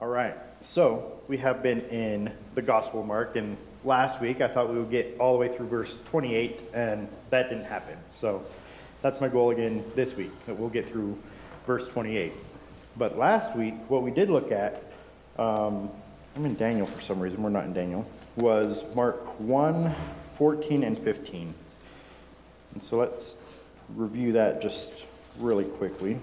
All right, so we have been in the Gospel Mark, and last week I thought we would get all the way through verse 28, and that didn't happen. So that's my goal again this week, that we'll get through verse 28. But last week, what we did look at, um, I'm in Daniel for some reason, we're not in Daniel, was Mark 1, 14, and 15. And so let's review that just really quickly.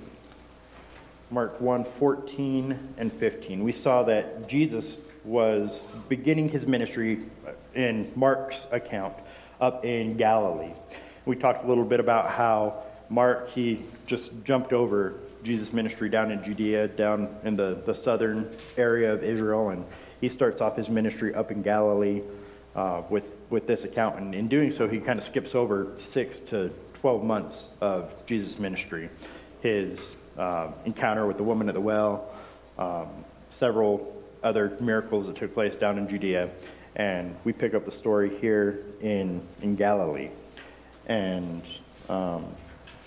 Mark 1 14 and 15. We saw that Jesus was beginning his ministry in Mark's account up in Galilee. We talked a little bit about how Mark, he just jumped over Jesus' ministry down in Judea, down in the, the southern area of Israel, and he starts off his ministry up in Galilee uh, with, with this account. And in doing so, he kind of skips over six to 12 months of Jesus' ministry. His uh, encounter with the woman at the well, um, several other miracles that took place down in Judea. And we pick up the story here in, in Galilee. And um,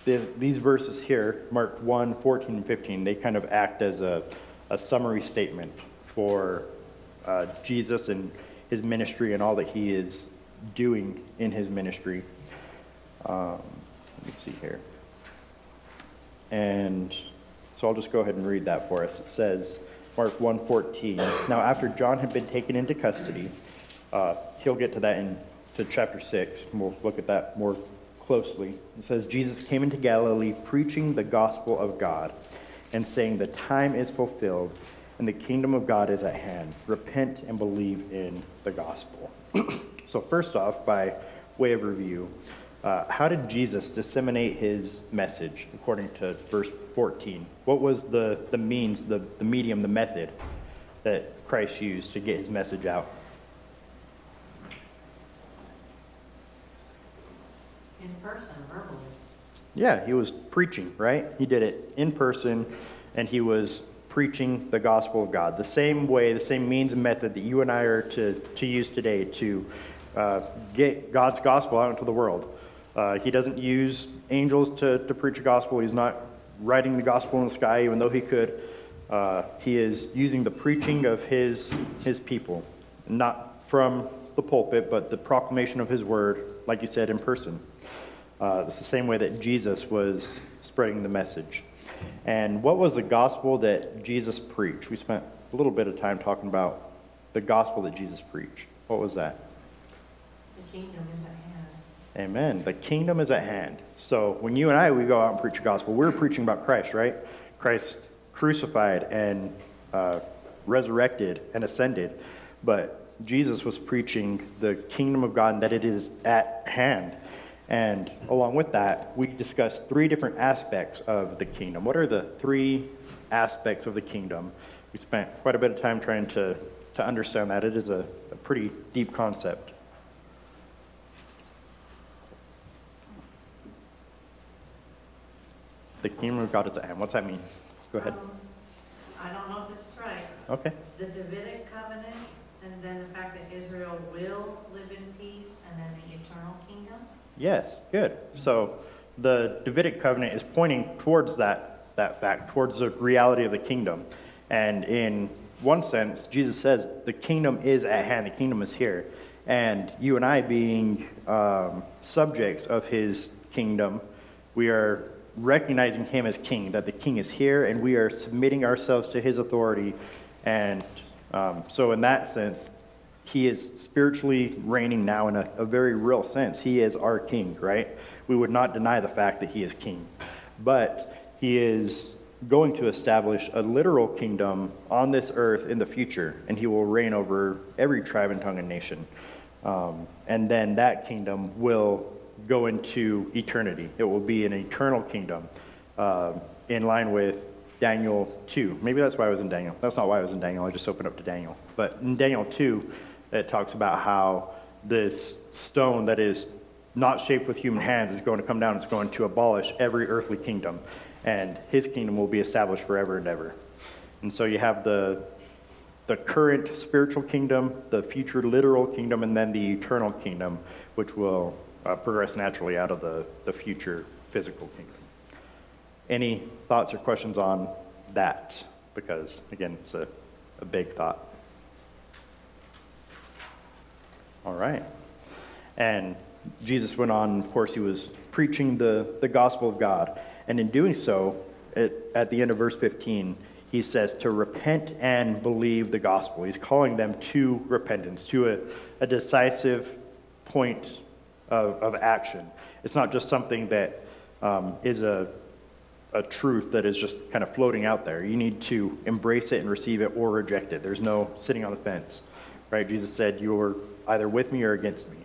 the, these verses here, Mark 1, 14, and 15, they kind of act as a, a summary statement for uh, Jesus and his ministry and all that he is doing in his ministry. Um, let's see here. And so I'll just go ahead and read that for us. It says, Mark 1:14. Now, after John had been taken into custody, uh, he'll get to that in to chapter 6. We'll look at that more closely. It says, Jesus came into Galilee preaching the gospel of God and saying, The time is fulfilled and the kingdom of God is at hand. Repent and believe in the gospel. so, first off, by way of review, uh, how did Jesus disseminate his message according to verse 14? What was the, the means, the, the medium, the method that Christ used to get his message out? In person, verbally. Yeah, he was preaching, right? He did it in person, and he was preaching the gospel of God. The same way, the same means and method that you and I are to, to use today to uh, get God's gospel out into the world. Uh, he doesn't use angels to, to preach the gospel. He's not writing the gospel in the sky, even though he could. Uh, he is using the preaching of his, his people, not from the pulpit, but the proclamation of his word, like you said, in person. Uh, it's the same way that Jesus was spreading the message. And what was the gospel that Jesus preached? We spent a little bit of time talking about the gospel that Jesus preached. What was that? The kingdom is at hand. Amen. The kingdom is at hand. So when you and I we go out and preach the gospel, we're preaching about Christ, right? Christ crucified and uh, resurrected and ascended, but Jesus was preaching the kingdom of God and that it is at hand. And along with that, we discussed three different aspects of the kingdom. What are the three aspects of the kingdom? We spent quite a bit of time trying to, to understand that. It is a, a pretty deep concept. The kingdom of God is at hand. What's that mean? Go ahead. Um, I don't know if this is right. Okay. The Davidic covenant, and then the fact that Israel will live in peace, and then the eternal kingdom? Yes, good. So the Davidic covenant is pointing towards that, that fact, towards the reality of the kingdom. And in one sense, Jesus says the kingdom is at hand, the kingdom is here. And you and I, being um, subjects of his kingdom, we are recognizing him as king, that the king is here, and we are submitting ourselves to his authority. And um, so, in that sense, he is spiritually reigning now in a, a, very real sense. He is our king, right? We would not deny the fact that he is king. But he is going to establish a literal kingdom on this earth in the future, and he will reign over every tribe and tongue and nation. Um, and then that kingdom will go into eternity. It will be an eternal kingdom uh, in line with Daniel 2. Maybe that's why I was in Daniel. That's not why I was in Daniel. I just opened up to Daniel. But in Daniel 2, it talks about how this stone that is not shaped with human hands is going to come down. It's going to abolish every earthly kingdom. And his kingdom will be established forever and ever. And so you have the, the current spiritual kingdom, the future literal kingdom, and then the eternal kingdom, which will uh, progress naturally out of the, the future physical kingdom. Any thoughts or questions on that? Because, again, it's a, a big thought. All right. And Jesus went on, of course, he was preaching the, the gospel of God. And in doing so, at, at the end of verse 15, he says to repent and believe the gospel. He's calling them to repentance, to a, a decisive point of, of action. It's not just something that um, is a, a truth that is just kind of floating out there. You need to embrace it and receive it or reject it. There's no sitting on the fence, right? Jesus said, You are either with me or against me.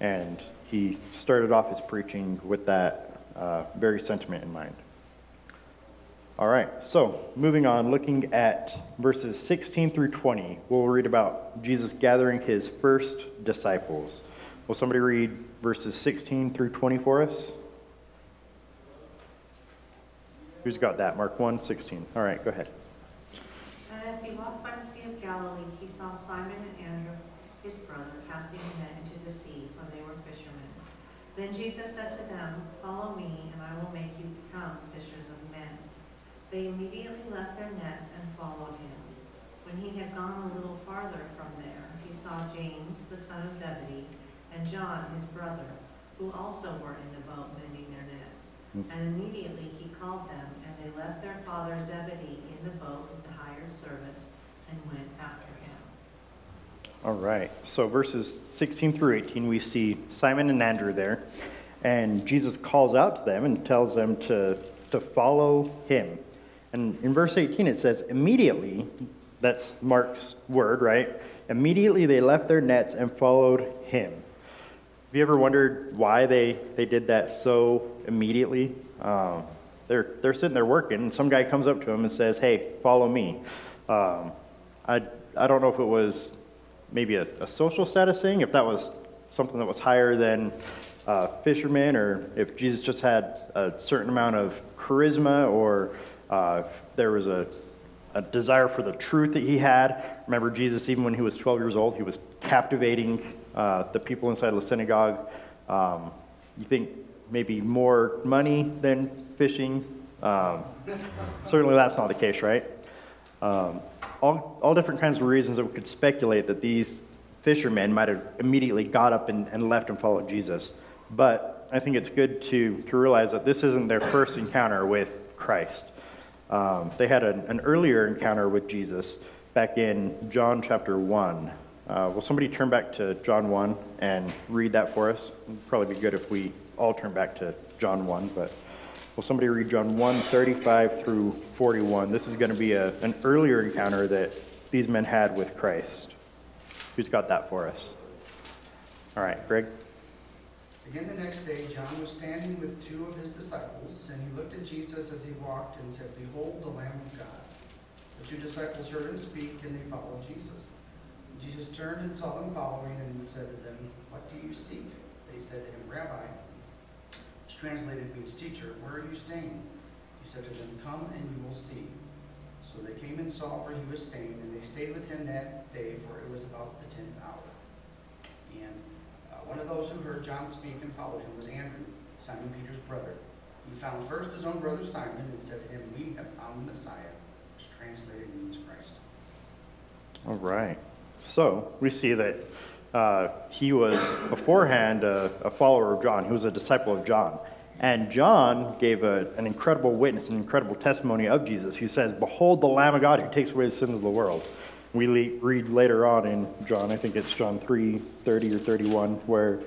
And he started off his preaching with that uh, very sentiment in mind. All right, so moving on, looking at verses 16 through 20, we'll read about Jesus gathering his first disciples. Will somebody read verses 16 through 20 for us? Who's got that? Mark 1, 16. All right, go ahead. And as he walked by the Sea of Galilee, he saw Simon and Andrew, his brother, casting a net into the sea, for they were fishermen. Then Jesus said to them, Follow me, and I will make you become fishers of men. They immediately left their nets and followed him. When he had gone a little farther from there, he saw James, the son of Zebedee, and John, his brother, who also were in the boat mending their nets. Mm. And immediately he called them, and they left their father Zebedee in the boat with the hired servants and went after him. All right, so verses 16 through 18, we see Simon and Andrew there, and Jesus calls out to them and tells them to, to follow him. And in verse 18, it says, immediately, that's Mark's word, right? Immediately they left their nets and followed him. Have you ever wondered why they, they did that so immediately? Um, they're, they're sitting there working, and some guy comes up to them and says, Hey, follow me. Um, I, I don't know if it was maybe a, a, social status thing, if that was something that was higher than uh, fishermen, or if Jesus just had a certain amount of charisma, or uh, there was a, a desire for the truth that he had. Remember, Jesus, even when he was 12 years old, he was captivating uh, the people inside the synagogue. Um, you think maybe more money than fishing? Um, certainly that's not the case, right? Um, all, all different kinds of reasons that we could speculate that these fishermen might have immediately got up and, and left and followed Jesus. But I think it's good to, to realize that this isn't their first encounter with Christ. Um, they had an, an, earlier encounter with Jesus back in John chapter 1. Uh, will somebody turn back to John 1 and read that for us? It'd probably be good if we all turn back to John 1, but will somebody read John 1 35 through 41? This is going to be a, an earlier encounter that these men had with Christ. Who's got that for us? All right, Greg. Again, the next day, John was standing with two of his disciples, and he looked at Jesus as he walked and said, Behold, the Lamb of God. The two disciples heard him speak, and they followed Jesus. Jesus turned and saw them following and said to them, What do you seek? They said to him, Rabbi, which translated means teacher, where are you staying? He said to them, Come and you will see. So they came and saw where he was staying, and they stayed with him that day, for it was about the tenth hour. And uh, one of those who heard John speak and followed him was Andrew, Simon Peter's brother. He found first his own brother Simon and said to him, We have found the Messiah, which translated means Christ. All right. So we see that uh, he was beforehand a, a, follower of John. He was a disciple of John. And John gave a, an incredible witness, an incredible testimony of Jesus. He says, Behold the Lamb of God who takes away the sins of the world. We le- read later on in John, I think it's John 3 30 or 31, where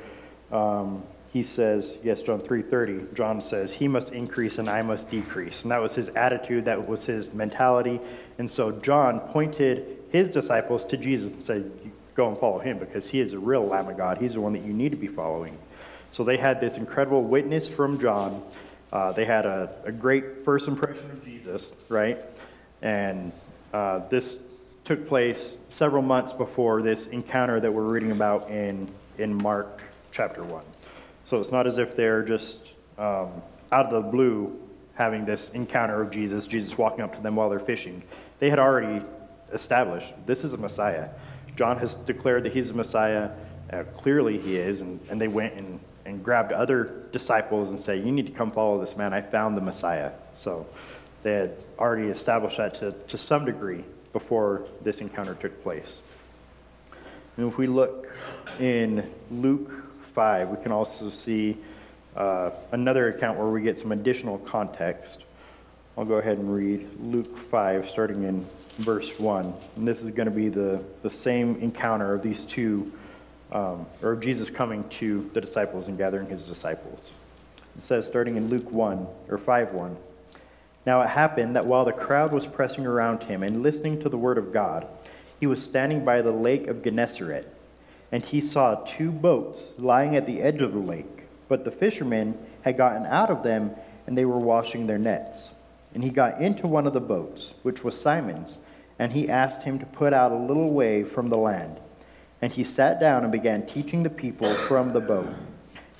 um, he says, yes, John three 3:30. John says, "He must increase and I must decrease." And that was his attitude, that was his mentality. And so John pointed his disciples to Jesus and said, Go and follow him because he is a real Lamb of God. He's the one that you need to be following. So they had this incredible witness from John. Uh, they had a, a, great first impression of Jesus, right? And uh, this took place several months before this encounter that we're reading about in, in Mark chapter 1. So it's not as if they're just um, out of the blue having this encounter of Jesus, Jesus walking up to them while they're fishing. They had already established this is a Messiah. John has declared that he's a Messiah. Uh, clearly, he is. And, and they went and, and grabbed other disciples and said, You need to come follow this man. I found the Messiah. So they had already established that to, to some degree. before this encounter took place. And if we look in Luke 5, we can also see uh, another account where we get some additional context. I'll go ahead and read Luke 5, starting in verse 1. And this is going to be the, the same encounter of these two, um, or Jesus coming to the disciples and gathering his disciples. It says, starting in Luke 1, or 5 1. Now it happened that while the crowd was pressing around him and listening to the word of God, he was standing by the lake of Gennesaret, and he saw two boats lying at the edge of the lake, but the fishermen had gotten out of them, and they were washing their nets. And he got into one of the boats, which was Simon's, and he asked him to put out a little way from the land. And he sat down and began teaching the people from the boat.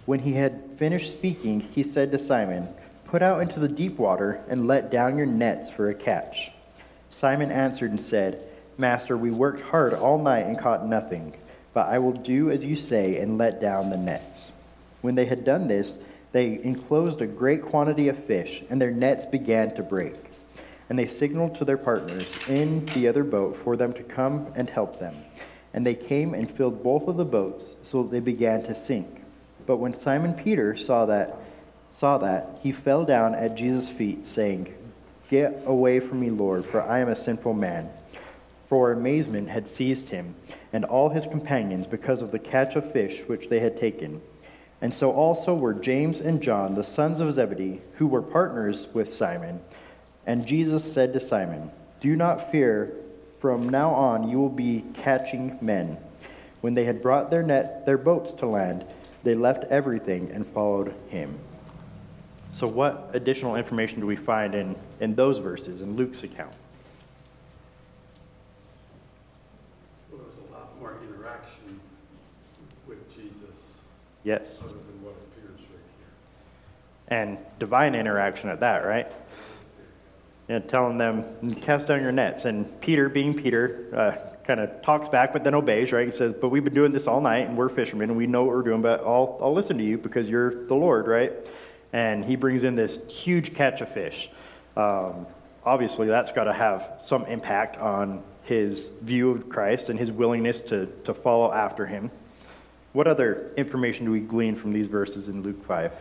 When he had finished speaking, he said to Simon, Put out into the deep water and let down your nets for a catch. Simon answered and said, Master, we worked hard all night and caught nothing, but I will do as you say and let down the nets. When they had done this, they enclosed a great quantity of fish, and their nets began to break. And they signaled to their partners in the other boat for them to come and help them. And they came and filled both of the boats, so that they began to sink. But when Simon Peter saw that, saw that, he fell down at Jesus' feet, saying, Get away from me, Lord, for I am a sinful man. For amazement had seized him and all his companions because of the catch of fish which they had taken. And so also were James and John, the sons of Zebedee, who were partners with Simon. And Jesus said to Simon, Do not fear, from now on you will be catching men. When they had brought their net their boats to land, they left everything and followed him. So, what additional information do we find in, in those verses in Luke's account? Well, there was a lot more interaction with Jesus Yes. other than what appears right And divine interaction at that, right? Yeah, telling them, cast down your nets. And Peter, being Peter, uh, kind of talks back, but then obeys, right? He says, But we've been doing this all night, and we're fishermen, and we know what we're doing, but I'll, I'll listen to you because you're the Lord, right? And he brings in this huge catch of fish. Um, obviously, that's got to have some impact on his view of Christ and his willingness to, to follow after him. What other information do we glean from these verses in Luke 5? It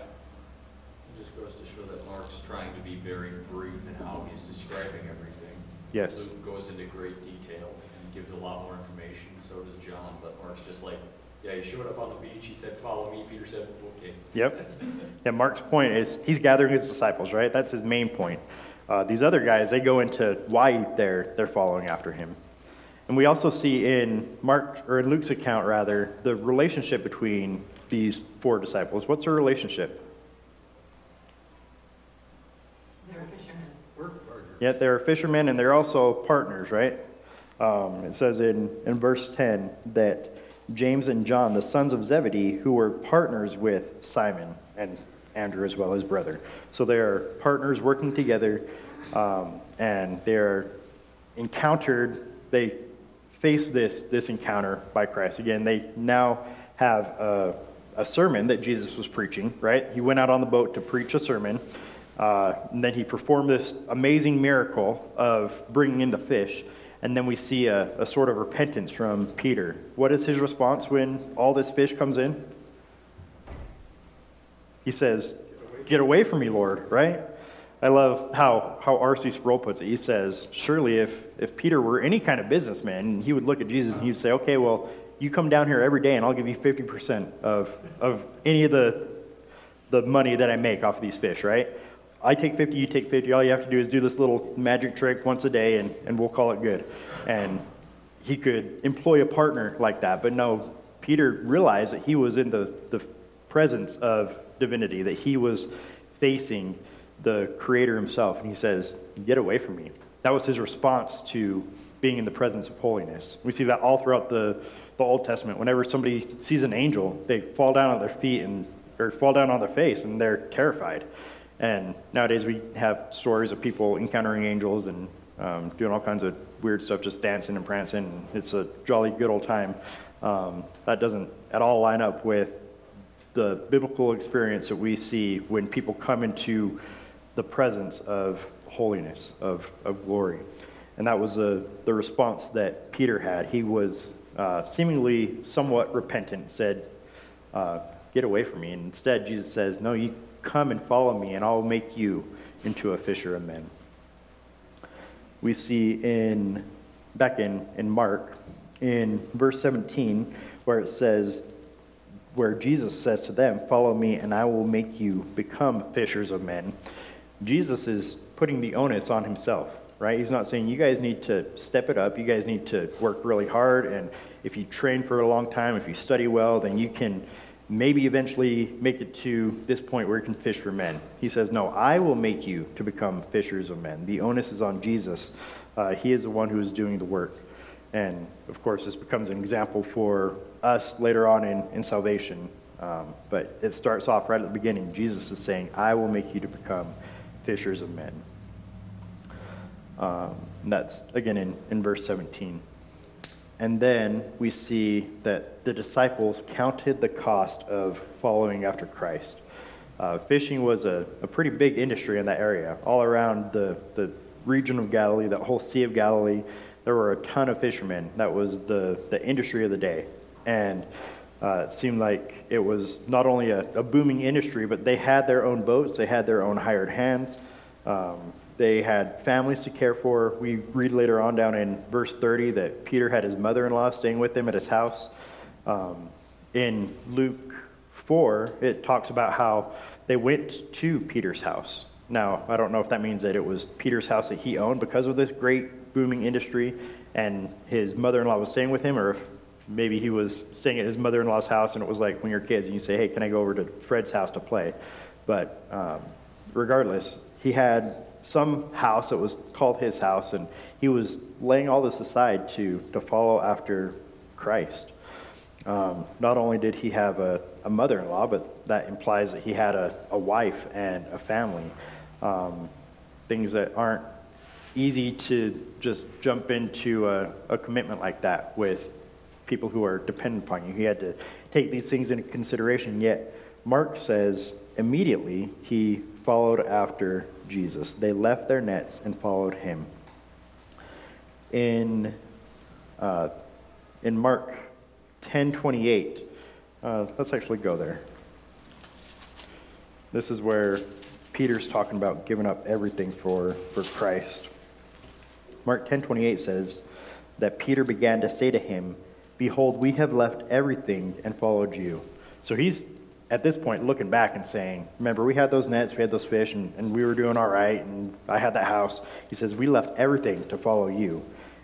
just goes to show that Mark's trying to be very brief in how he's describing everything. Yes. Luke goes into great detail and gives a lot more information, so does John, but Mark's just like, yeah, he showed up on the beach, he said, follow me, Peter said, okay. Yep. Yeah, Mark's point is he's gathering his disciples, right? That's his main point. Uh, these other guys, they go into why they're they're following after him. And we also see in Mark or in Luke's account rather, the relationship between these four disciples. What's their relationship? They're fishermen. here. Work partners. Yet they're fishermen and they're also partners, right? Um, it says in, in verse 10 that James and John, the sons of Zebedee, who were partners with Simon and Andrew as well, his brother. So they are partners working together um, and they're encountered, they face this, this encounter by Christ. Again, they now have a, a sermon that Jesus was preaching, right? He went out on the boat to preach a sermon. Uh, and then he performed this amazing miracle of bringing in the fish. And then we see a, a sort of repentance from Peter. What is his response when all this fish comes in? He says, Get away from me, Lord, right? I love how, how R.C. Sproul puts it. He says, Surely if, if Peter were any kind of businessman, he would look at Jesus and he would say, Okay, well, you come down here every day and I'll give you 50% of, of any of the, the money that I make off of these fish, right? I take 50, you take 50. All you have to do is do this little magic trick once a day and, and we'll call it good. And he could employ a partner like that. But no, Peter realized that he was in the, the presence of divinity, that he was facing the creator himself. And he says, Get away from me. That was his response to being in the presence of holiness. We see that all throughout the, the Old Testament. Whenever somebody sees an angel, they fall down on their feet and or fall down on their face and they're terrified. And nowadays we have stories of people encountering angels and um, doing all kinds of weird stuff, just dancing and prancing. It's a jolly good old time. Um, that doesn't at all line up with the biblical experience that we see when people come into the presence of holiness, of, of glory. And that was uh, the response that Peter had. He was uh, seemingly somewhat repentant, said, uh, Get away from me. And instead, Jesus says, No, you come and follow me, and I'll make you into a fisher of men. We see in, back in, in Mark, in verse 17, where it says, where Jesus says to them, Follow me, and I will make you become fishers of men. Jesus is putting the onus on himself, right? He's not saying, You guys need to step it up. You guys need to work really hard. And if you train for a long time, if you study well, then you can maybe eventually make it to this point where you can fish for men. He says, No, I will make you to become fishers of men. The onus is on Jesus. Uh, he is the one who is doing the work. And of course, this becomes an example for us later on in, in salvation. Um, but it starts off right at the beginning. Jesus is saying, I will make you to become fishers of men. Um, that's again in, in verse 17. And then we see that the disciples counted the cost of following after Christ. Uh, fishing was a, a pretty big industry in that area. All around the, the region of Galilee, that whole Sea of Galilee, there were a ton of fishermen. That was the, the industry of the day. And uh, it seemed like it was not only a, a, booming industry, but they had their own boats, they had their own hired hands, um, they had families to care for. We read later on down in verse 30 that Peter had his mother in law staying with him at his house. Um, in Luke 4, it talks about how they went to Peter's house. Now, I don't know if that means that it was Peter's house that he owned because of this great booming industry and his mother in law was staying with him, or if maybe he was staying at his mother in law's house and it was like when you're kids and you say, hey, can I go over to Fred's house to play? But um, regardless, he had some house that was called his house, and he was laying all this aside to, to follow after Christ. Um, not only did he have a, a mother in law, but that implies that he had a, a wife and a family. Um, things that aren't easy to just jump into a, a commitment like that with people who are dependent upon you. He had to take these things into consideration. Yet, Mark says immediately he followed after Jesus. They left their nets and followed him. In, uh, in Mark 10:28, uh, let's actually go there. This is where Peter's talking about giving up everything for, for Christ. Mark 10:28 says that Peter began to say to him, "Behold, we have left everything and followed you." So he's at this point looking back and saying, Remember, we had those nets, we had those fish, and, and we were doing all right, and I had that house. He says, We left everything to follow you.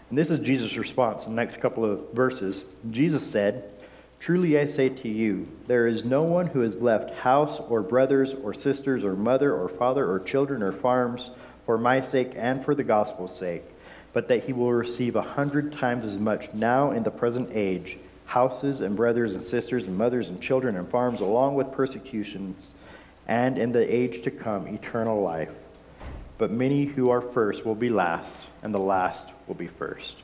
And this is Jesus' response in the next couple of verses. Jesus said, Truly I say to you, there is no one who has left house or brothers or sisters or mother or father or children or farms for my sake and for the gospel's sake, but that he will receive a hundred times as much now in the present age houses and brothers and sisters and mothers and children and farms, along with persecutions, and in the age to come, eternal life. But many who are first will be last, and the last will be first.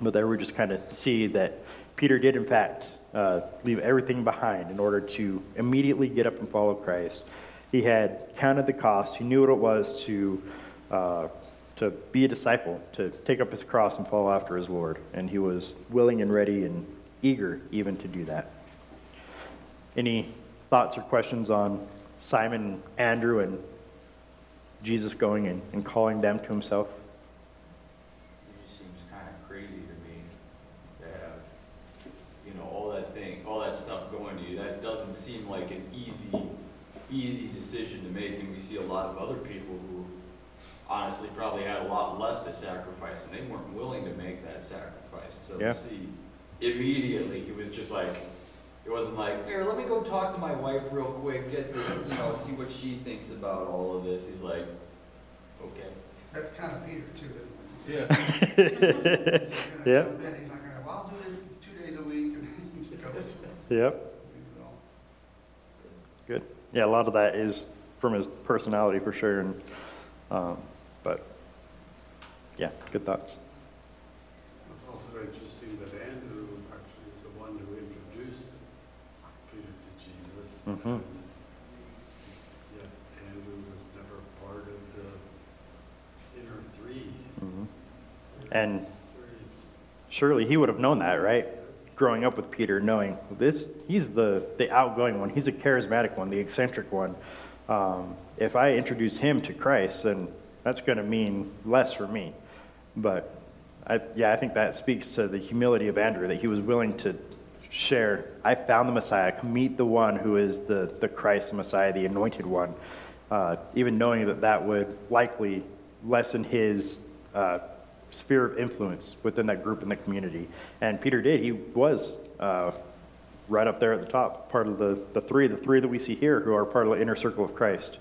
But there we just kind of see that Peter did, in fact, uh, leave everything behind in order to immediately get up and follow Christ. He had counted the cost, he knew what it was to. Uh, to be a disciple, to take up his cross and follow after his Lord. And he was willing and ready and eager even to do that. Any thoughts or questions on Simon, Andrew, and Jesus going and, and calling them to himself? It just seems kind of crazy to me to have, you know, all that thing, all that stuff going to you. That doesn't seem like an easy, easy decision to make. And we see a lot of other people who honestly probably had a lot less to sacrifice and they weren't willing to make that sacrifice. So Yeah. to see immediately he was just like it wasn't like here let me go talk to my wife real quick get this you know see what she thinks about all of this he's like okay That's kind of Peter too, isn't it? yeah He's just gonna Yeah. he's not gonna, well, I'll do this two days a week, and he just goes. Yep. Good. Yeah, a lot of that is from his personality for sure. And, um, but yeah, good thoughts. It's also interesting that Andrew actually is the one who introduced Peter to Mhm. and Yet Andrew was never part of the inner three. hmm And surely he would have known that, right? Growing up with Peter, knowing this, he's the, the outgoing one, he's a charismatic one, the eccentric one. Um, if I introduce him to Christ, then that's going to mean less for me. But I, yeah, I think that speaks to the humility of Andrew that he was willing to share. I found the Messiah, meet the one who is the, the Christ, the Messiah, the anointed one, uh, even knowing that that would likely lessen his uh, sphere of influence within that group in the community. And Peter did. He was uh, right up there at the top, part of the, the three, the three that we see here who are part of the inner circle of Christ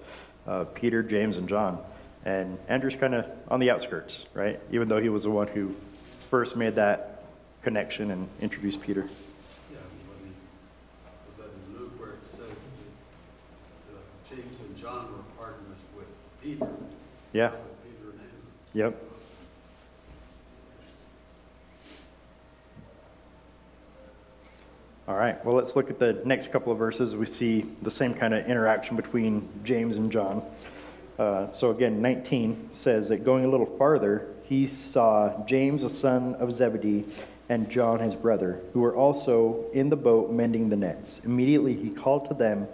uh, Peter, James, and John. And Andrew's kind of on the outskirts, right? Even though he was the one who first made that connection and introduced Peter. Yeah, when he, was that in Luke where it says that uh, James and John were partners with Peter? Yeah, yep. All right, well, let's look at the next couple of verses. We see the same kind of interaction between James and John. Uh, so again, 19 says that going a little farther, he saw James, the son of Zebedee, and John, his brother, who were also in the boat mending the nets. Immediately he called to them,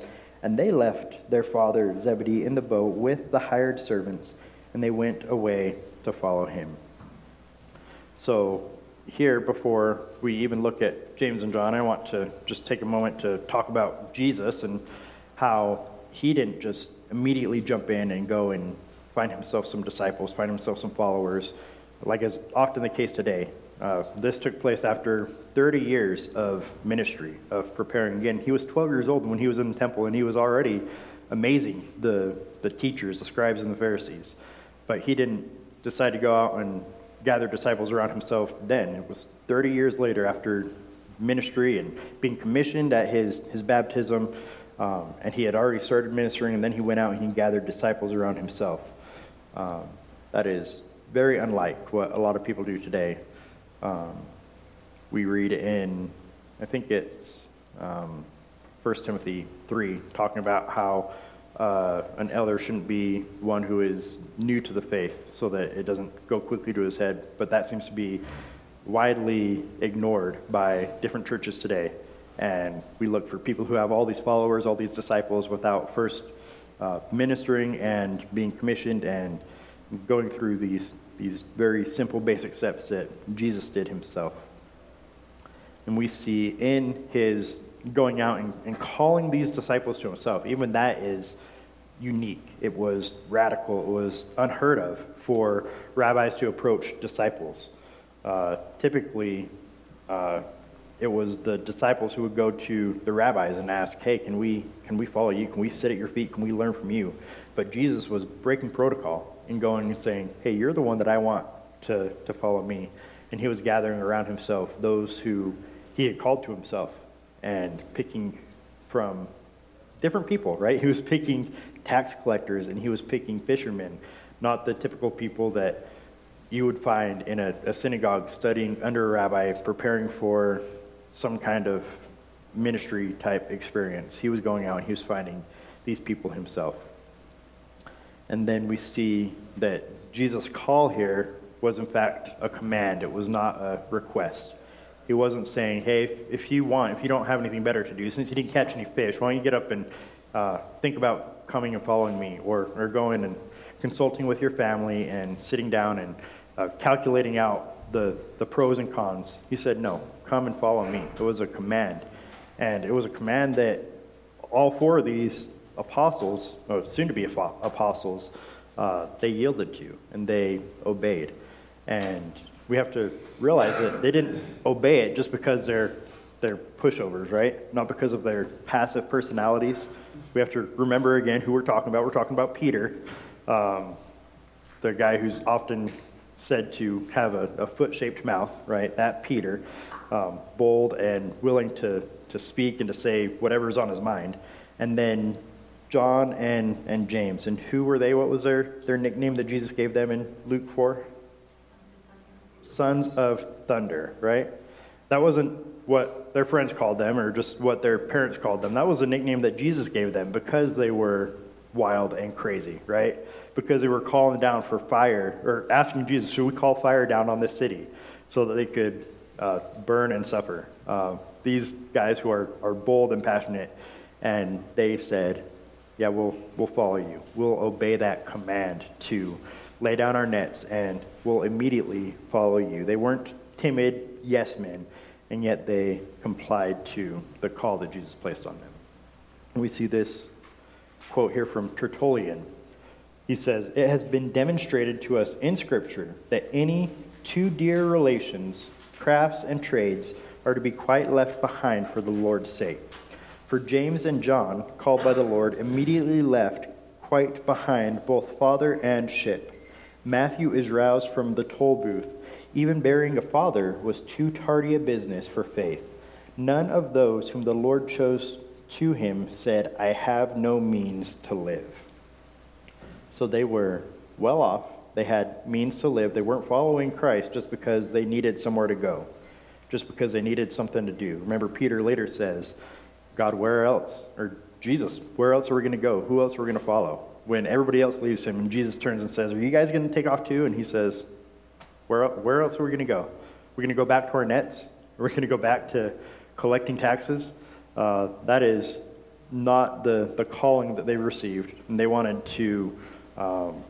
and they left their father Zebedee in the boat with the hired servants, and they went away to follow him. So, here, before we even look at James and John, I want to just take a moment to talk about Jesus and how he didn't just immediately jump in and go and find himself some disciples, find himself some followers, like is often the case today. Uh, this took place after 30 years of ministry, of preparing. Again, he was 12 years old when he was in the temple, and he was already amazing the, the teachers, the scribes, and the Pharisees. But he didn't decide to go out and gather disciples around himself then. It was 30 years later after ministry and being commissioned at his, his baptism. Um, and he had already started ministering, and then he went out and he gathered disciples around himself. Um, that is very unlike what a lot of people do today. Um, we read in, I think it's um, 1 Timothy 3, talking about how uh, an elder shouldn't be one who is new to the faith so that it doesn't go quickly to his head. But that seems to be widely ignored by different churches today. And we look for people who have all these followers, all these disciples, without first uh, ministering and being commissioned and going through these, these very simple, basic steps that Jesus did himself. And we see in his going out and, and calling these disciples to himself, even that is unique. It was radical, it was unheard of for rabbis to approach disciples. Uh, typically, uh, it was the disciples who would go to the rabbis and ask, "Hey, can we can we follow you? Can we sit at your feet? Can we learn from you?" But Jesus was breaking protocol and going and saying, "Hey, you're the one that I want to to follow me." And he was gathering around himself those who he had called to himself and picking from different people, right? He was picking tax collectors and he was picking fishermen, not the typical people that you would find in a, a synagogue studying under a rabbi, preparing for some kind of ministry type experience. He was going out and he was finding these people himself. And then we see that Jesus' call here was, in fact, a command, it was not a request. He wasn't saying, hey, if you want, if you don't have anything better to do, since you didn't catch any fish, why don't you get up and uh, think about coming and following me, or, or going and consulting with your family and sitting down and uh, calculating out the, the pros and cons. He said, no, come and follow me. It was a command. And it was a command that all four of these apostles, or soon to be apostles, uh, they yielded to and they obeyed. And we have to realize that they didn't obey it just because they're they're pushovers, right? Not because of their passive personalities. We have to remember again who we're talking about. We're talking about Peter, um, the guy who's often said to have a, a foot-shaped mouth, right? That Peter, um, bold and willing to to speak and to say whatever's on his mind. And then John and and James. And who were they? What was their their nickname that Jesus gave them in Luke four? sons of thunder, right? That wasn't what their friends called them or just what their parents called them. That was a nickname that Jesus gave them because they were wild and crazy, right? Because they were calling down for fire, or asking Jesus, should we call fire down on this city so that they could uh, burn and suffer? Uh, these guys who are, are bold and passionate, and they said, yeah, we'll, we'll follow you. We'll obey that command to lay down our nets, and we'll immediately follow you. They weren't timid yes men, and yet they complied to the call that Jesus placed on them. And we see this quote here from Tertullian. He says, It has been demonstrated to us in Scripture that any two dear relations, crafts, and trades are to be quite left behind for the Lord's sake. For James and John, called by the Lord, immediately left quite behind both father and ship. Matthew is roused from the toll booth. Even burying a father was too tardy a business for faith. None of those whom the Lord chose to him said, I have no means to live. So they were well off. They had means to live. They weren't following Christ just because they needed somewhere to go, just because they needed something to do. Remember, Peter later says, God, where else? Or Jesus, where else are we going to go? Who else are we going to follow? When everybody else leaves him and Jesus turns and says, Are you guys going to take off too? And he says, Where, where else are we going to go? We're going to go back to our nets? We're going to go back to collecting taxes? Uh, that is not the, the calling that they received. And they wanted to, um,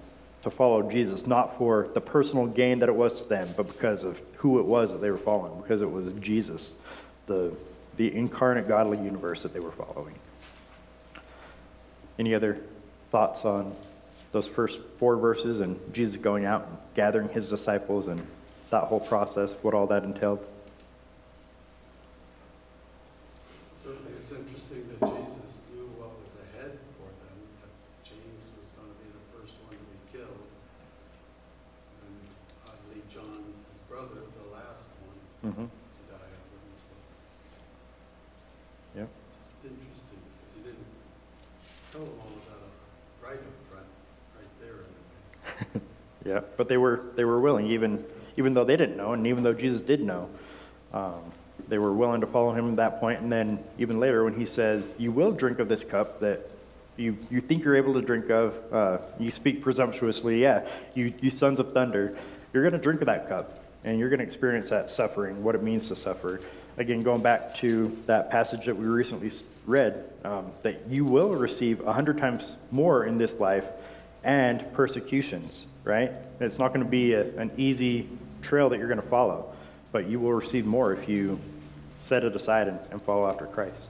to follow Jesus, not for the personal gain that it was to them, but because of who it was that they were following, because it was Jesus, the, the incarnate godly universe that they were following. Any other thoughts on those first four verses and Jesus going out and gathering his disciples and that whole process, what all that entailed? Certainly, it's interesting that Jesus knew what was ahead for them, that James was going to be the first one to be killed. And oddly, John, his brother, the last one Mm-hmm. to die of them. So Yep. just interesting, because he didn't tell them all about it right up front, right there anyway. Yeah, but they were they were willing, even even though they didn't know, and even though Jesus did know, um, they were willing to follow him at that point. And then even later, when he says, "You will drink of this cup that you you think you're able to drink of," uh, you speak presumptuously. Yeah, you you sons of thunder, you're going to drink of that cup, and you're going to experience that suffering, what it means to suffer. Again, going back to that passage that we recently read, um, that you will receive a hundred times more in this life and persecutions, right? It's not going to be a, an easy trail that you're going to follow, but you will receive more if you set it aside and, and follow after Christ.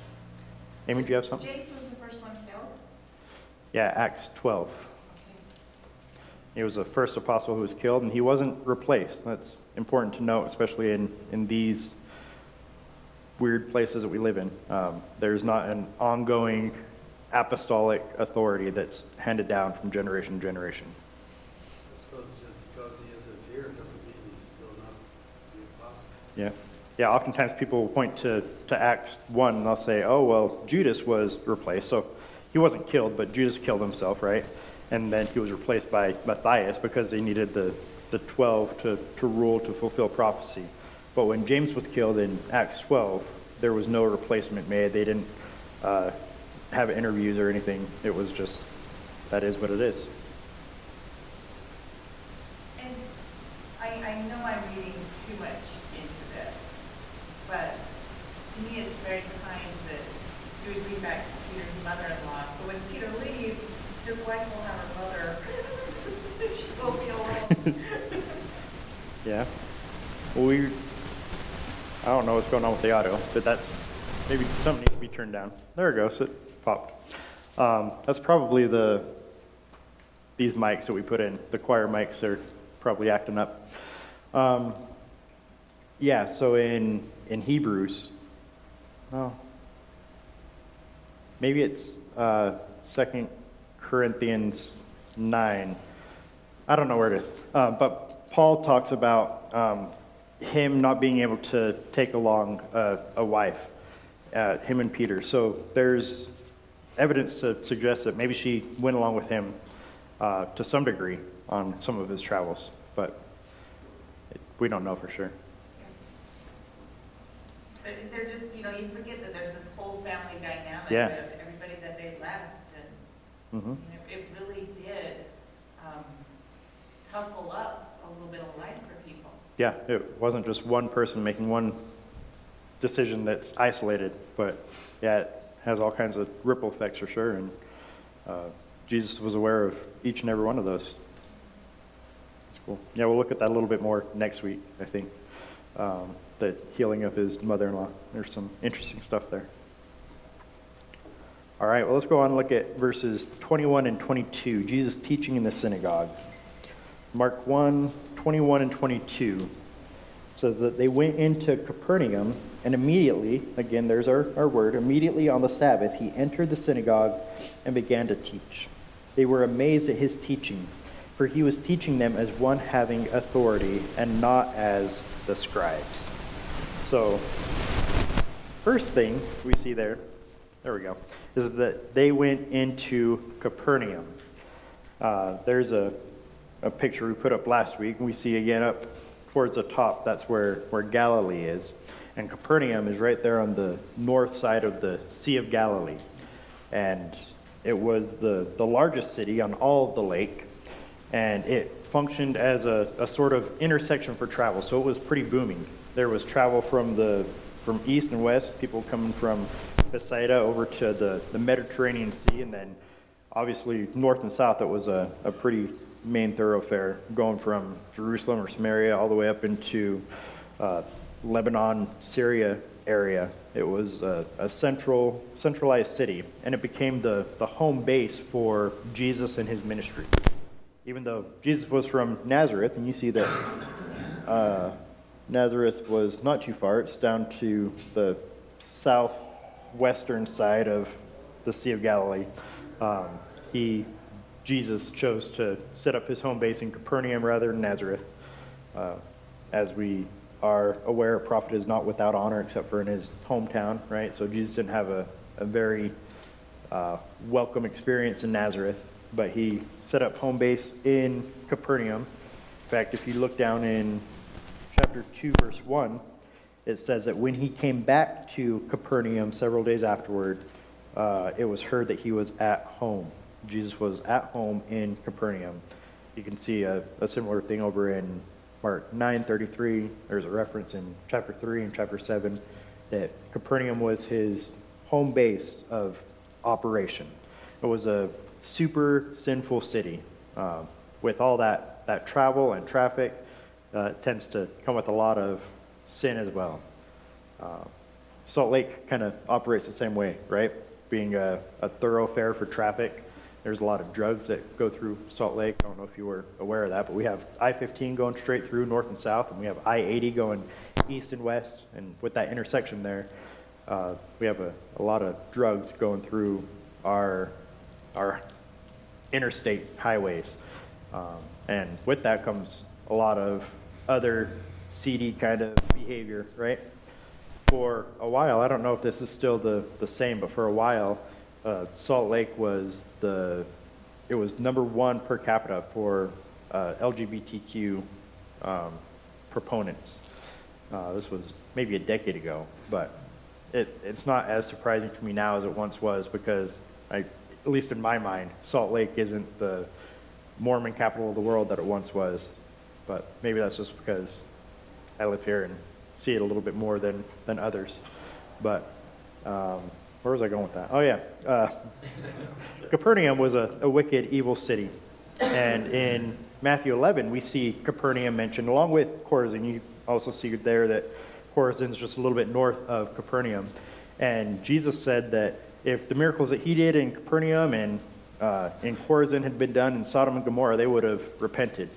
Amy, do you have something? James was the first one killed? Yeah, Acts 12. He was the first apostle who was killed, and he wasn't replaced. That's important to note, especially in, in these weird places that we live in. Um, there's not an ongoing apostolic authority that's handed down from generation to generation. I suppose just because he isn't here doesn't mean he's still not the apostle. Yeah. Yeah, oftentimes people will point to, to Acts 1 and they'll say, oh, well, Judas was replaced. So he wasn't killed, but Judas killed himself, right? And then he was replaced by Matthias because they needed the, the 12 to, to rule to fulfill prophecy. But when James was killed in Acts 12, there was no replacement made. They didn't uh, have interviews or anything. It was just, that is what it is. And I, I know I'm reading too much into this, but to me, it's very kind that you would bring back Peter's mother-in-law. So when Peter leaves, his wife will have her mother. She won't be alone. Yeah. Well, we, I don't know what's going on with the audio, but that's, maybe something needs to be turned down. There it goes, it popped. Um, that's probably the, these mics that we put in, the choir mics are probably acting up. Um, yeah, so in, in Hebrews, well, maybe it's, uh, Second Corinthians nine. I don't know where it is. Uh, but Paul talks about um, him not being able to take along a, a wife, uh, him and Peter. So there's evidence to suggest that maybe she went along with him uh, to some degree on some of his travels, but it, we don't know for sure. But they're just, you know, you forget that there's this whole family dynamic yeah. of everybody that they left, and mm-hmm. you know, it really did um, up a little bit of life for people. Yeah, it wasn't just one person making one decision that's isolated, but yeah, it has all kinds of ripple effects for sure. And uh, Jesus was aware of each and every one of those. That's cool. Yeah, we'll look at that a little bit more next week, I think. Um, the healing of his mother in law. There's some interesting stuff there. All right, well, let's go on and look at verses 21 and 22. Jesus teaching in the synagogue. Mark 1 21 and 22 says that they went into Capernaum, and immediately, again, there's our, our word, immediately on the Sabbath, he entered the synagogue and began to teach. They were amazed at his teaching, for he was teaching them as one having authority and not as the scribes. So, first thing we see there, there we go, is that they went into Capernaum. Uh, there's a, a picture we put up last week, and we see again up towards the top, that's where, where Galilee is. And Capernaum is right there on the north side of the Sea of Galilee. And it was the, the largest city on all of the lake, and it functioned as a, a sort of intersection for travel, so it was pretty booming. There was travel from the from east and west, people coming from Bethsaida over to the, the Mediterranean Sea, and then obviously north and south, it was a, a pretty main thoroughfare going from Jerusalem or Samaria all the way up into uh, Lebanon, Syria area. It was a, a, central, centralized city, and it became the, the home base for Jesus and his ministry. Even though Jesus was from Nazareth, and you see that uh, Nazareth was not too far, it's down to the southwestern side of the Sea of Galilee. Um, he Jesus chose to set up his home base in Capernaum rather than Nazareth. Uh, as we are aware, a prophet is not without honor except for in his hometown, right? So Jesus didn't have a, a very uh, welcome experience in Nazareth, but he set up home base in Capernaum. In fact, if you look down in chapter 2, verse 1, it says that when he came back to Capernaum several days afterward, uh, it was heard that he was at home. Jesus was at home in Capernaum. You can see a, a similar thing over in Mark 9:33. There's a reference in chapter 3 and chapter 7 that Capernaum was his home base of operation. It was a super sinful city uh, with all that, that travel and traffic. Uh, tends to come with a lot of sin as well. Uh, Salt Lake kind of operates the same way, right? Being a, a thoroughfare for traffic. There's a lot of drugs that go through Salt Lake. I don't know if you were aware of that, but we have I 15 going straight through north and south, and we have I 80 going east and west. And with that intersection there, uh, we have a, a lot of drugs going through our, our interstate highways. Um, and with that comes a lot of other seedy kind of behavior, right? For a while, I don't know if this is still the, the same, but for a while, uh, Salt Lake was the, it was number one per capita for uh, LGBTQ um, proponents. Uh, this was maybe a decade ago, but it, it's not as surprising to me now as it once was because, I, at least in my mind, Salt Lake isn't the Mormon capital of the world that it once was. But maybe that's just because I live here and see it a little bit more than, than others. But um, where was I going with that? Oh, yeah. Uh, Capernaum was a, a wicked, evil city. And in Matthew 11, we see Capernaum mentioned along with Chorazin. You also see there that Chorazin is just a little bit north of Capernaum. And Jesus said that if the miracles that he did in Capernaum and uh, in Chorazin had been done in Sodom and Gomorrah, they would have repented.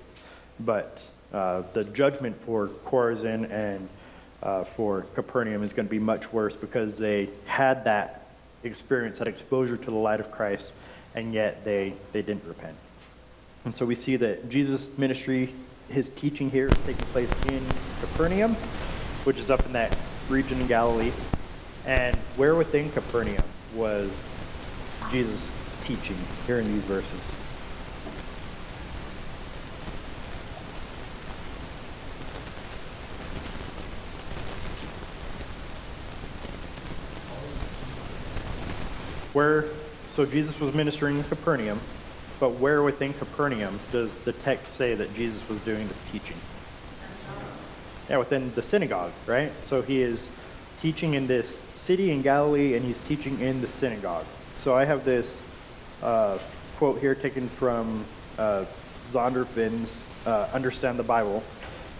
But uh, the judgment for Chorazin and uh, for Capernaum is going to be much worse because they had that experience, that exposure to the light of Christ, and yet they, they didn't repent. And so we see that Jesus' ministry, his teaching here is taking place in Capernaum, which is up in that region in Galilee. And where within Capernaum was Jesus' teaching here in these verses? Where, so Jesus was ministering in Capernaum, But where within Capernaum does the text say that Jesus was doing this teaching? Yeah, within the synagogue, right? So he is teaching in this city in Galilee and he's teaching in the synagogue. So I have this uh, quote here taken from uh, Zondervan's uh, Understand the Bible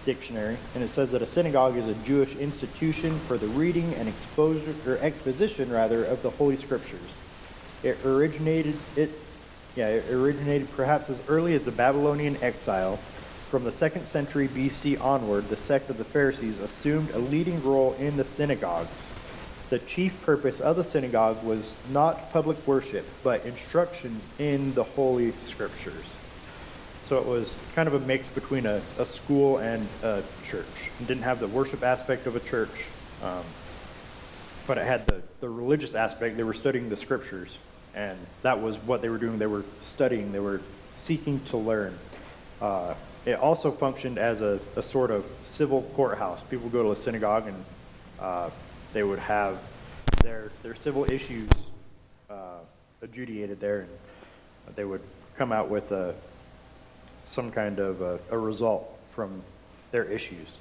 dictionary, and it says that a synagogue is a Jewish institution for the reading and exposure or exposition rather of the Holy Scriptures. It originated it yeah, it originated perhaps as early as the Babylonian exile. From the second century BC onward, the sect of the Pharisees assumed a leading role in the synagogues. The chief purpose of the synagogue was not public worship, but instructions in the Holy Scriptures. So it was kind of a mix between a, a school and a church. It didn't have the worship aspect of a church, um, but it had the, the religious aspect. They were studying the scriptures, and that was what they were doing. They were studying, they were seeking to learn. Uh, it also functioned as a, a sort of civil courthouse. People go to a synagogue and uh, they would have their, their civil issues uh, adjudicated there, and they would come out with a, some kind of a, a result from their issues.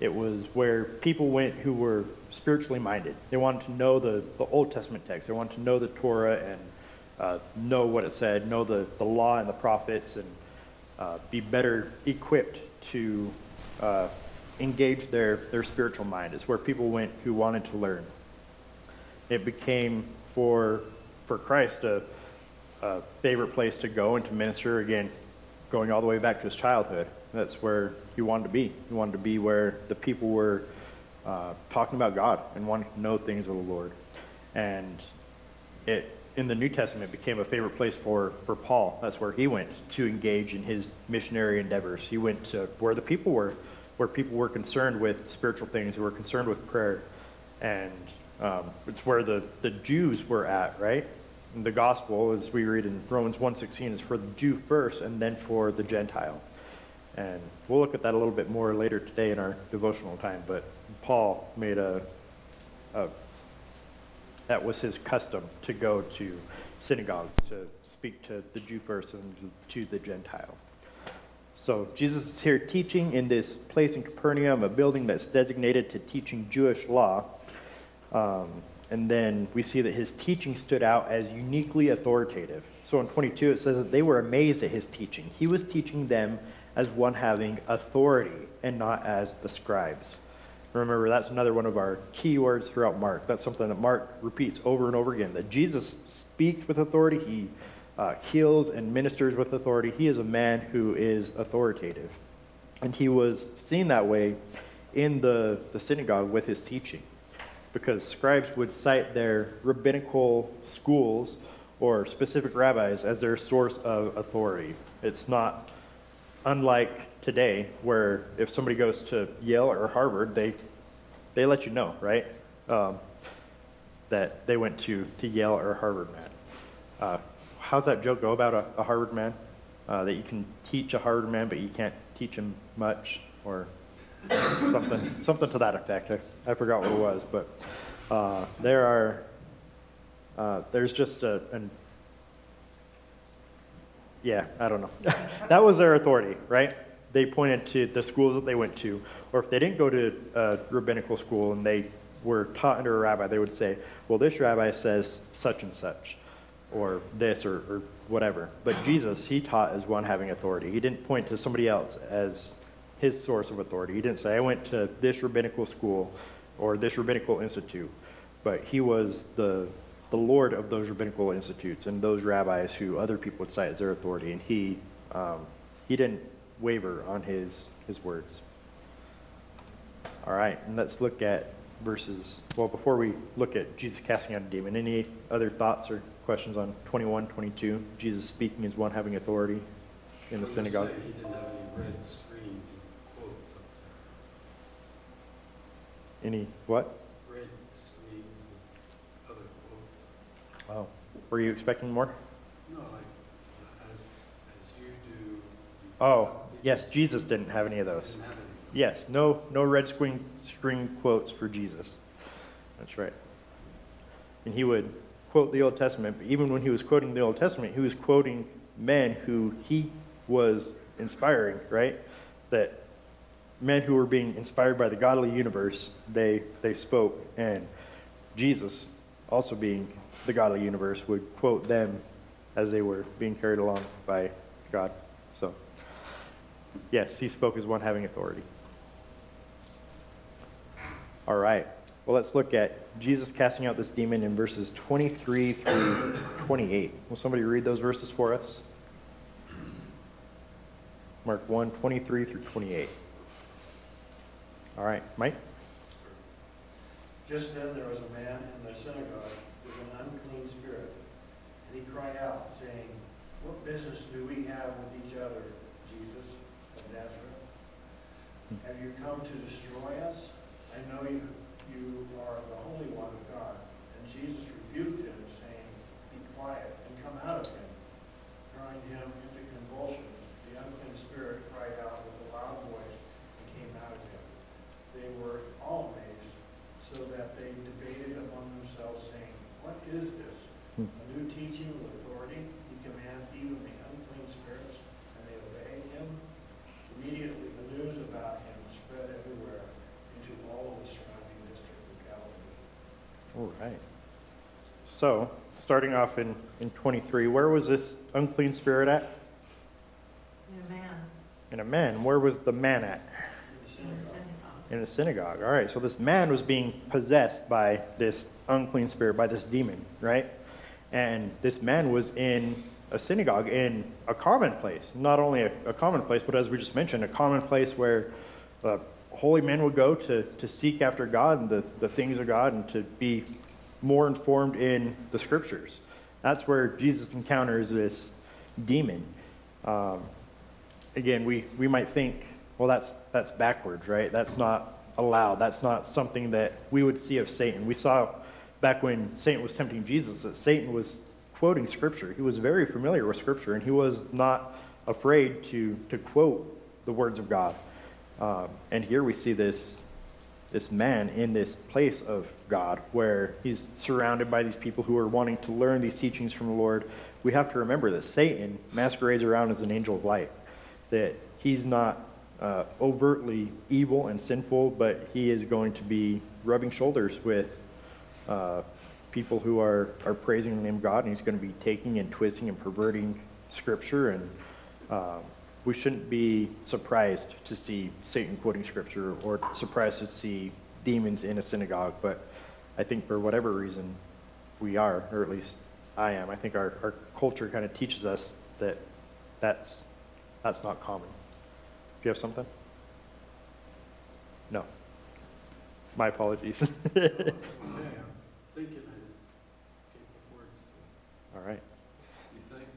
It was where people went who were spiritually minded. They wanted to know the, the Old Testament text. They wanted to know the Torah and uh, know what it said, know the, the law and the prophets, and uh, be better equipped to uh, engage their, their spiritual mind. It's where people went who wanted to learn. It became for, for Christ a, a favorite place to go and to minister, again, going all the way back to his childhood. That's where he wanted to be. He wanted to be where the people were uh, talking about God and wanted to know things of the Lord. And it in the New Testament became a favorite place for, for Paul. That's where he went to engage in his missionary endeavors. He went to where the people were, where people were concerned with spiritual things, who were concerned with prayer. And um, it's where the, the Jews were at, right? And the gospel, as we read in Romans 1.16, is for the Jew first and then for the Gentile. And we'll look at that a little bit more later today in our devotional time. But Paul made a, a that was his custom to go to synagogues to speak to the Jew first and to the Gentile. So Jesus is here teaching in this place in Capernaum, a building that's designated to teaching Jewish law. Um, and then we see that his teaching stood out as uniquely authoritative. So in 22, it says that they were amazed at his teaching. He was teaching them as one having authority and not as the scribes. Remember, that's another one of our key words throughout Mark. That's something that Mark repeats over and over again that Jesus speaks with authority, he uh, heals and ministers with authority. He is a man who is authoritative. And he was seen that way in the, the synagogue with his teaching because scribes would cite their rabbinical schools or specific rabbis as their source of authority. It's not unlike today where if somebody goes to Yale or Harvard, they, they let you know, right? Um, that they went to, to Yale or Harvard, man. Uh, how's that joke go about a, a Harvard man? Uh, that you can teach a Harvard man, but you can't teach him much, or something, something to that effect. I, I forgot what it was, but uh, there are, uh, there's just a, an, yeah, I don't know. that was their authority, right? They pointed to the schools that they went to, or if they didn't go to a rabbinical school and they were taught under a rabbi, they would say, well, this rabbi says such and such, or this, or, or whatever. But Jesus, he taught as one having authority. He didn't point to somebody else as his source of authority. He didn't say, I went to this rabbinical school or this rabbinical institute, but he was the, the Lord of those rabbinical institutes and those rabbis who other people would cite as their authority, and he, um, he didn't waver on his, his words. All right, and let's look at verses, well, before we look at Jesus casting out a demon, any other thoughts or questions on 21, 22? Jesus speaking as one having authority in the I was gonna synagogue. He didn't have any red screens and quotes up Any, what? there. Red screens and other quotes. Wow. Were you expecting more? No, like, as, as you do. you Oh, yes. Jesus didn't have any of those. Any. Yes, no, no red screen, screen quotes for Jesus. That's right. And he would quote the Old Testament, but even when he was quoting the Old Testament, he was quoting men who he was inspiring, right? That men who were being inspired by the godly universe, they, they spoke. And Jesus, also being the godly universe, would quote them as they were being carried along by God. So, yes, he spoke as one having authority. All right. Well, let's look at Jesus casting out this demon in verses 23 through 28. Will somebody read those verses for us? Mark 1, 23 through 28. All right, Mike? Just then there was a man in the synagogue with an unclean spirit, and he cried out, saying, What business do we have with each other, Jesus of Nazareth? Have you come to destroy us? I know you, you are the Holy One of God. And Jesus rebuked him, saying, Be quiet and come out of him. Throwing him into convulsions, the unclean spirit cried out with a loud voice and came out of him. They were all amazed, so that they debated among themselves, saying, What is this? Hmm. A new teaching with authority? He commands even the unclean spirits, and they obey him. Immediately the news about him spread everywhere into all of the surrounding district of Galilee. All right. So, starting off in, in 23, where was this unclean spirit at? In a man, In a man. Where was the man at? In the synagogue. In a synagogue. All right. So, this man was being possessed by this unclean spirit, by this demon, right? And this man was in a synagogue, in a common place. Not only a, a common place, but as we just mentioned, a common place where uh, holy men would go to, to seek after God and the, the things of God and to be more informed in the scriptures. That's where Jesus encounters this demon. Um, again, we, we might think, well, that's, that's backwards, right? That's not allowed. That's not something that we would see of Satan. We saw back when Satan was tempting Jesus that Satan was quoting scripture. He was very familiar with scripture, and he was not afraid to, to quote the words of God. Um, and here we see this, this man in this place of God where he's surrounded by these people who are wanting to learn these teachings from the Lord. We have to remember that Satan masquerades around as an angel of light, that he's not uh, overtly evil and sinful, but he is going to be rubbing shoulders with uh, people who are, are praising the name of God, and he's going to be taking and twisting and perverting Scripture. And um, we shouldn't be surprised to see Satan quoting Scripture or surprised to see demons in a synagogue. But I think for whatever reason, we are, or at least I am. I think our, our culture kind of teaches us that that's, that's not common. Do you have something? No. My apologies. Okay, I'm thinking, I just can't put words to it. All right. You think?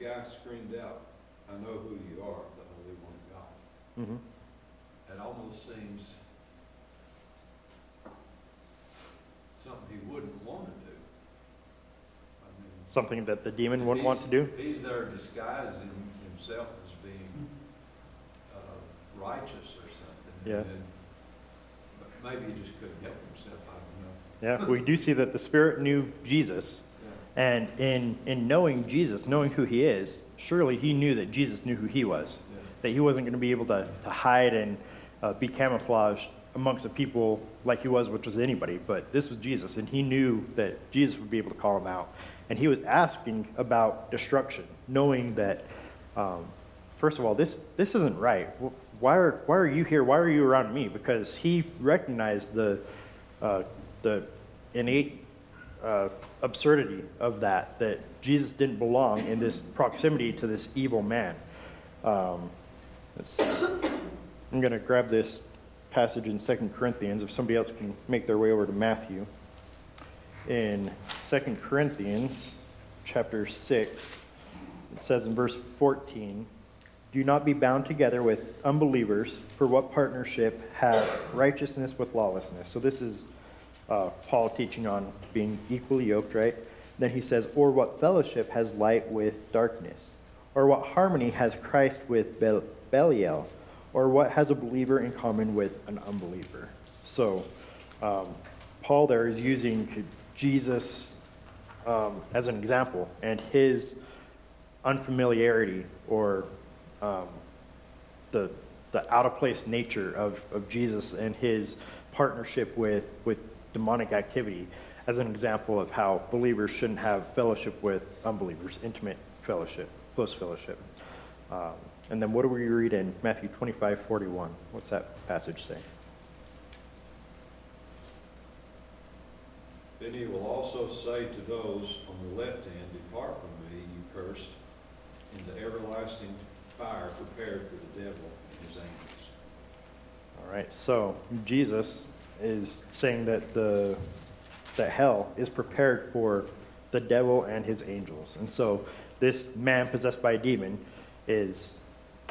The guy screamed out, I know who you are, the Holy One of God. hmm It almost seems something he wouldn't want to do. I mean, Something that the demon wouldn't want to do? he's- there disguising himself as being uh, righteous or something. Yeah. and- But maybe he just couldn't help himself, I don't know. Yeah, we do see that the Spirit knew Jesus. And in, in knowing Jesus, knowing who he is, surely he knew that Jesus knew who he was. Yeah. That he wasn't going to be able to, to hide and uh, be camouflaged amongst the people like he was, which was anybody. But this was Jesus, and he knew that Jesus would be able to call him out. And he was asking about destruction, knowing that, um, first of all, this, this isn't right. Why are, why are you here? Why are you around me? Because he recognized the, uh, the innate uh, absurdity of that, that Jesus didn't belong in this proximity to this evil man. Um. I'm going to grab this passage in 2 Corinthians, if somebody else can make their way over to Matthew. In 2 Corinthians chapter 6, it says in verse 14, Do not be bound together with unbelievers, for what partnership has righteousness with lawlessness? So this is uh, Paul teaching on being equally yoked, right? Then he says, Or what fellowship has light with darkness? Or what harmony has Christ with Bel- Belial? Or what has a believer in common with an unbeliever? So um, Paul there is using Jesus um, as an example, and his unfamiliarity or um, the the out of place nature of, of Jesus and his partnership with with demonic activity as an example of how believers shouldn't have fellowship with unbelievers, intimate fellowship, close fellowship. Um, and then what do we read in Matthew 25, 41? What's that passage say? Then he will also say to those on the left hand, Depart from me, you cursed, into the everlasting fire prepared for the devil and his angels. All right, so Jesus is saying that the that hell is prepared for the devil and his angels. And so this man possessed by a demon is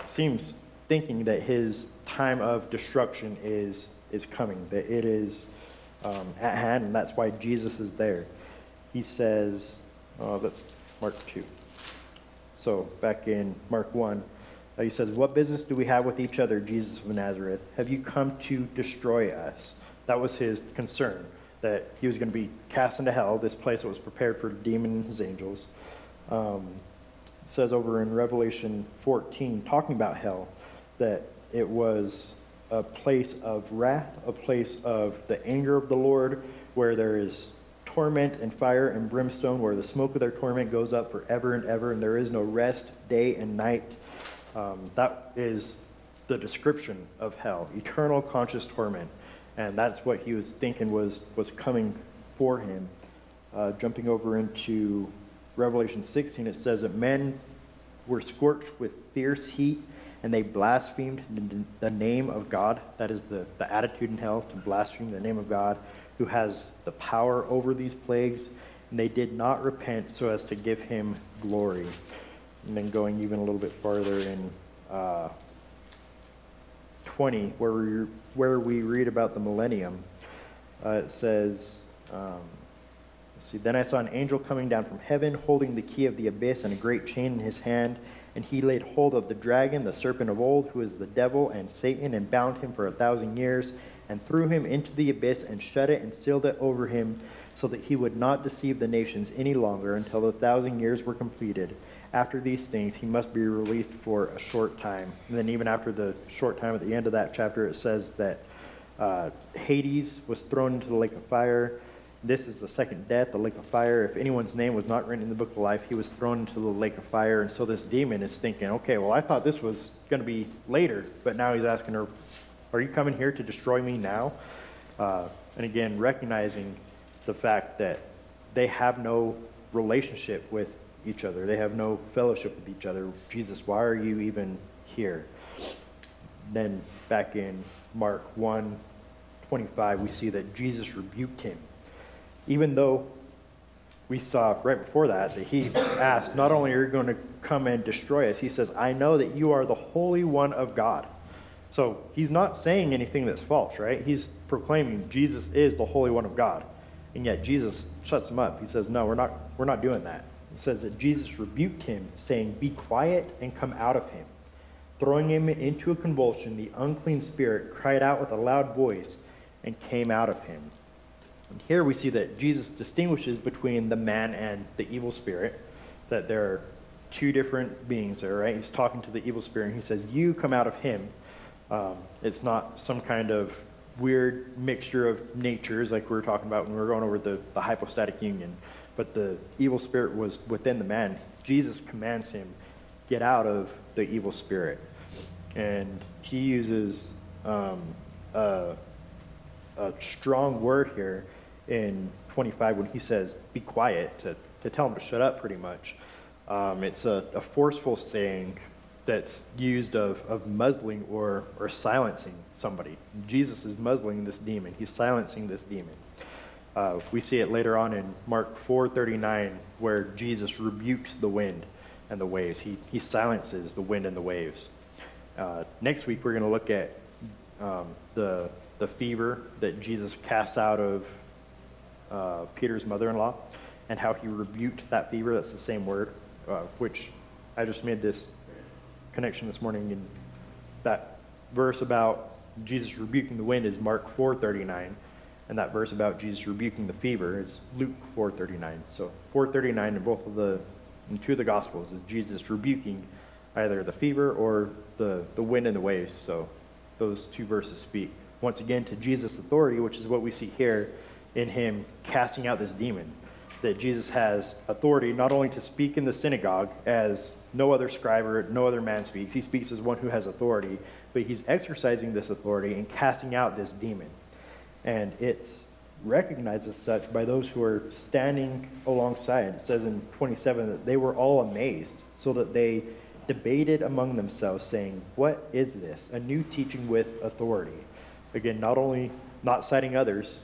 seems thinking that his time of destruction is is coming, that it is um, at hand, and that's why Jesus is there. He says, uh, that's Mark 2. So back in Mark 1, uh, he says, What business do we have with each other, Jesus of Nazareth? Have you come to destroy us? That was his concern, that he was going to be cast into hell, this place that was prepared for demons, and angels. Um, it says over in Revelation 14, talking about hell, that it was a place of wrath, a place of the anger of the Lord, where there is torment and fire and brimstone, where the smoke of their torment goes up forever and ever, and there is no rest day and night. Um, that is the description of hell, eternal conscious torment. And that's what he was thinking was, was coming for him. Uh, jumping over into Revelation 16, it says that men were scorched with fierce heat and they blasphemed the name of God. That is the, the attitude in hell, to blaspheme the name of God, who has the power over these plagues. And they did not repent so as to give him glory. And then going even a little bit farther in uh, 20, where where we read about the millennium, uh, it says, um, see, then I saw an angel coming down from heaven, holding the key of the abyss and a great chain in his hand and he laid hold of the dragon, the serpent of old, who is the devil and Satan, and bound him for a thousand years, and threw him into the abyss, and shut it and sealed it over him, so that he would not deceive the nations any longer until the thousand years were completed. After these things, he must be released for a short time. And then, even after the short time, at the end of that chapter, it says that uh, Hades was thrown into the lake of fire. This is the second death, the lake of fire. If anyone's name was not written in the book of life, he was thrown into the lake of fire. And so this demon is thinking, okay, well, I thought this was going to be later, but now he's asking her, are you coming here to destroy me now? Uh, and again, recognizing the fact that they have no relationship with each other, they have no fellowship with each other. Jesus, why are you even here? Then back in Mark 1 25, we see that Jesus rebuked him even though we saw right before that that he asked, Not only are you going to come and destroy us, he says, I know that you are the Holy One of God. So he's not saying anything that's false, right? He's proclaiming Jesus is the Holy One of God. And yet Jesus shuts him up. He says, No, we're not, we're not doing that. It says that Jesus rebuked him, saying, Be quiet and come out of him. Throwing him into a convulsion, the unclean spirit cried out with a loud voice and came out of him. And here we see that Jesus distinguishes between the man and the evil spirit, that there are two different beings there, right? He's talking to the evil spirit, and he says, You come out of him. Um, it's not some kind of weird mixture of natures like we were talking about when we were going over the, the hypostatic union, but the evil spirit was within the man. Jesus commands him, Get out of the evil spirit. And he uses um, a, a strong word here in 25 when he says, be quiet, to, to tell him to shut up, pretty much. Um, it's a, a, forceful saying that's used of, of muzzling or, or silencing somebody. Jesus is muzzling this demon, he's silencing this demon. Uh, we see it later on in Mark 4:39, where Jesus rebukes the wind and the waves. He, he silences the wind and the waves. Uh, next week, we're going to look at um, the, the fever that Jesus casts out of uh, Peter's mother-in-law and how he rebuked that fever. That's the same word, uh, which I just made this connection this morning. And that verse about Jesus rebuking the wind is Mark 4:39, And that verse about Jesus rebuking the fever is Luke 4:39. So 4:39 in both of the in two of the gospels is Jesus rebuking either the fever or the the wind and the waves. So those two verses speak once again to Jesus' authority, which is what we see here in him casting out this demon. That Jesus has authority not only to speak in the synagogue as no other scribe or no other man speaks, he speaks as one who has authority, but he's exercising this authority and casting out this demon. And it's recognized as such by those who are standing alongside. It says in 27 that they were all amazed, so that they debated among themselves, saying, What is this? A new teaching with authority. Again, not only not citing others,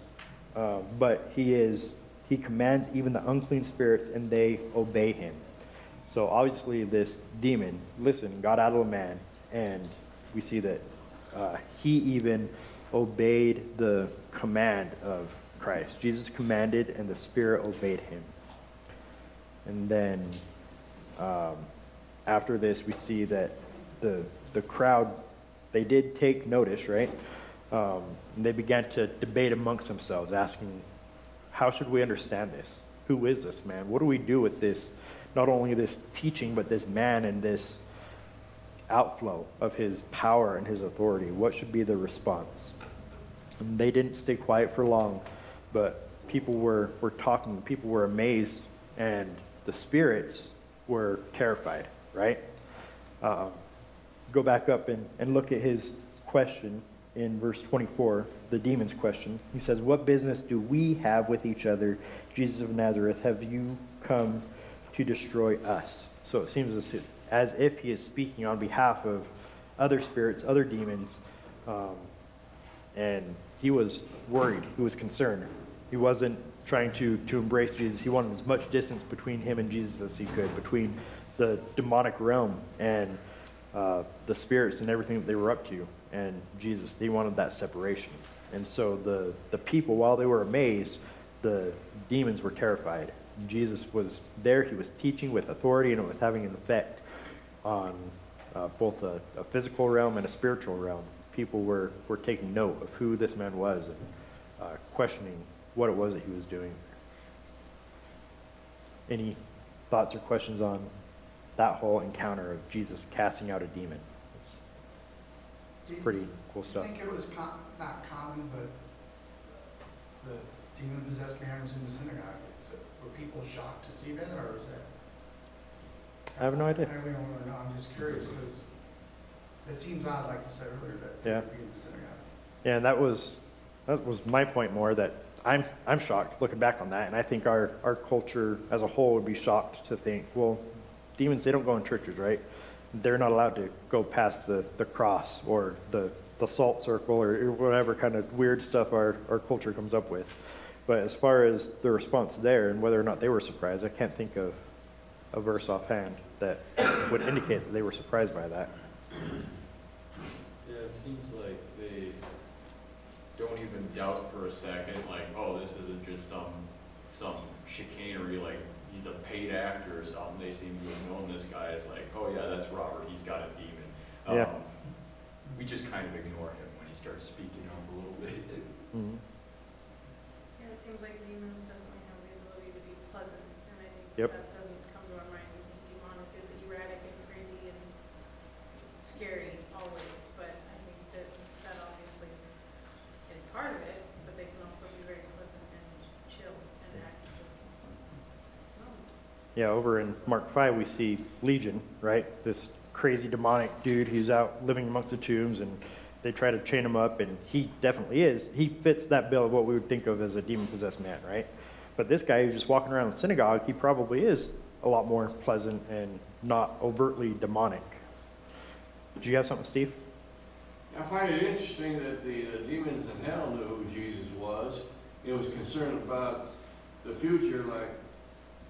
uh, but he is he commands even the unclean spirits and they obey him. So obviously this demon, listen, got out of the man, and we see that uh, he even obeyed the command of Christ. Jesus commanded, and the Spirit obeyed him. And then um, after this, we see that the the crowd they did take notice, right? Um, and they began to debate amongst themselves, asking, "How should we understand this? Who is this man? What do we do with this? Not only this teaching, but this man and this." Outflow of his power and his authority. What should be the response? And they didn't stay quiet for long, but people were, were talking, people were amazed, and the spirits were terrified, right? Um, go back up and, and look at his question in verse 24, the demon's question. He says, What business do we have with each other, Jesus of Nazareth? Have you come to destroy us? So it seems as if, as if he is speaking on behalf of other spirits, other demons. Um, and he was worried, he was concerned. He wasn't trying to, to embrace Jesus. He wanted as much distance between him and Jesus as he could, between the demonic realm and uh, the spirits and everything that they were up to. And Jesus, they wanted that separation. And so the, the people, while they were amazed, the demons were terrified. Jesus was there, he was teaching with authority, and it was having an effect on uh, both a, a, physical realm and a spiritual realm. People were, were taking note of who this man was and uh, questioning what it was that he was doing. Any thoughts or questions on that whole encounter of Jesus casting out a demon? It's, it's pretty cool stuff. I think it was com- not common, but the demon possessed man was in the synagogue. It, were people shocked to see that, or is that? I have no idea. I don't really know. I'm just curious because it seems odd, like you said earlier, that Yeah. would be in the synagogue. Yeah, and that was that was my point more that I'm I'm shocked looking back on that, and I think our our culture as a whole would be shocked to think, well, demons they don't go in churches, right? They're not allowed to go past the the cross or the the salt circle or whatever kind of weird stuff our our culture comes up with. But as far as the response there and whether or not they were surprised, I can't think of a verse offhand that would indicate that they were surprised by that. Yeah, it seems like they don't even doubt for a second, like, oh, this isn't just some, some chicanery, like, he's a paid actor or something. They seem to have known this guy. It's like, oh yeah, that's Robert, he's got a demon. Yeah. Um, We just kind of ignore him when he starts speaking up a little bit. Mhm. Yeah, it seems like demons definitely have the ability to be pleasant, and I think Yep. that doesn't come to our mind. Demonic is erratic and crazy and scary always, but I think that that obviously is part of it, but they can also be very pleasant and chill and act just. Yeah, over in Mark 5, we see Legion, right? This crazy demonic dude who's out living amongst the tombs, and they try to chain him up, and he definitely is. He fits that bill of what we would think of as a demon possessed man, right? But this guy who's just walking around the synagogue, he probably is a lot more pleasant and not overtly demonic. Did you have something, Steve? I find it interesting that the, the demons in hell knew who Jesus was. It was concerned about the future, like,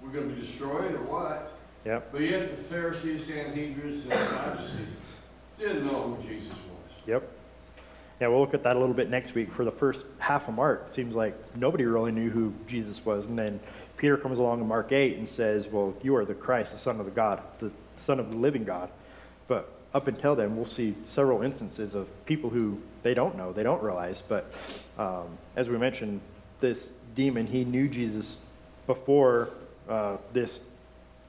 we're gonna be destroyed or what? Yep. But yet the Pharisees, Sanhedrists, and Sadducees didn't know who Jesus was. Yep. Yeah, we'll look at that a little bit next week. For the first half of Mark, it seems like nobody really knew who Jesus was. And then Peter comes along in Mark 8 and says, Well, you are the Christ, the Son of the God, the Son of the living God. But up until then, we'll see several instances of people who they don't know, they don't realize. But um, as we mentioned, this demon, he knew Jesus before uh, this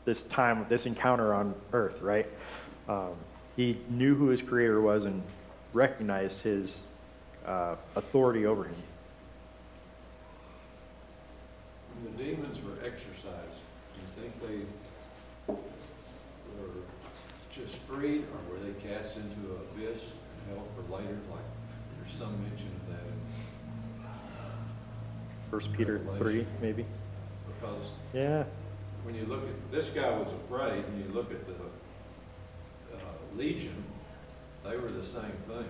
this time, this encounter on earth, right? Um, he knew who his creator was and recognized his uh, authority over him. The demons were exorcised, do you think they just freed, or were they cast into an abyss and held for later? Like, there's some mention of that in First Peter three, maybe. Because Yeah, when you look at, this guy was afraid, and you look at the uh, Legion, they were the same thing.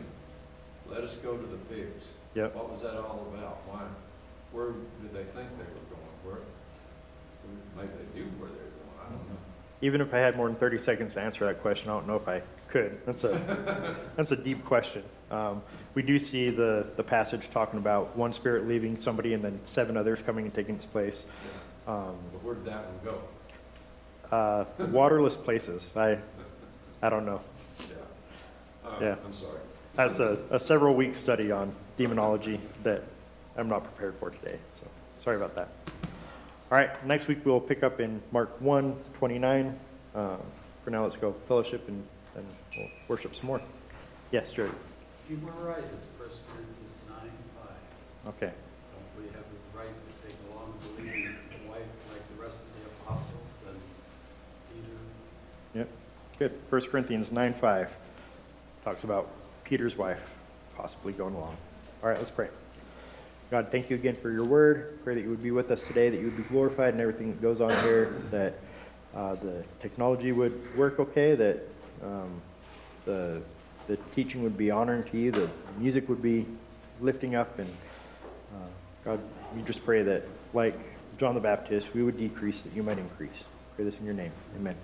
Let us go to the pigs. Yep. What was that all about? Why, where did they think they were going? Where, maybe they knew where they were going, I don't know. Even if I had more than 30 seconds to answer that question, I don't know if I could. That's a that's a deep question. Um, we do see the the passage talking about one spirit leaving somebody and then seven others coming and taking its place. Um, But where did that one go? uh, waterless places. I I don't know. Yeah. Uh, Yeah. I'm sorry. That's a, a several week study on demonology that I'm not prepared for today. So sorry about that. All right, next week we'll pick up in Mark 1 29. Uh, for now, let's go fellowship and, and we'll worship some more. Yes, Jerry. You were right, it's First Corinthians nine five. Okay. Don't we have the right to take along a believing wife like the rest of the apostles and Peter? Yep. Good. 1 Corinthians 9 5 talks about Peter's wife possibly going along. All right, let's pray. God, thank you again for your word. Pray that you would be with us today, that you would be glorified in everything that goes on here, that uh, the technology would work okay, that um, the, the teaching would be honoring to you, the music would be lifting up. And uh, God, we just pray that, like John the Baptist, we would decrease, that you might increase. Pray this in your name. Amen.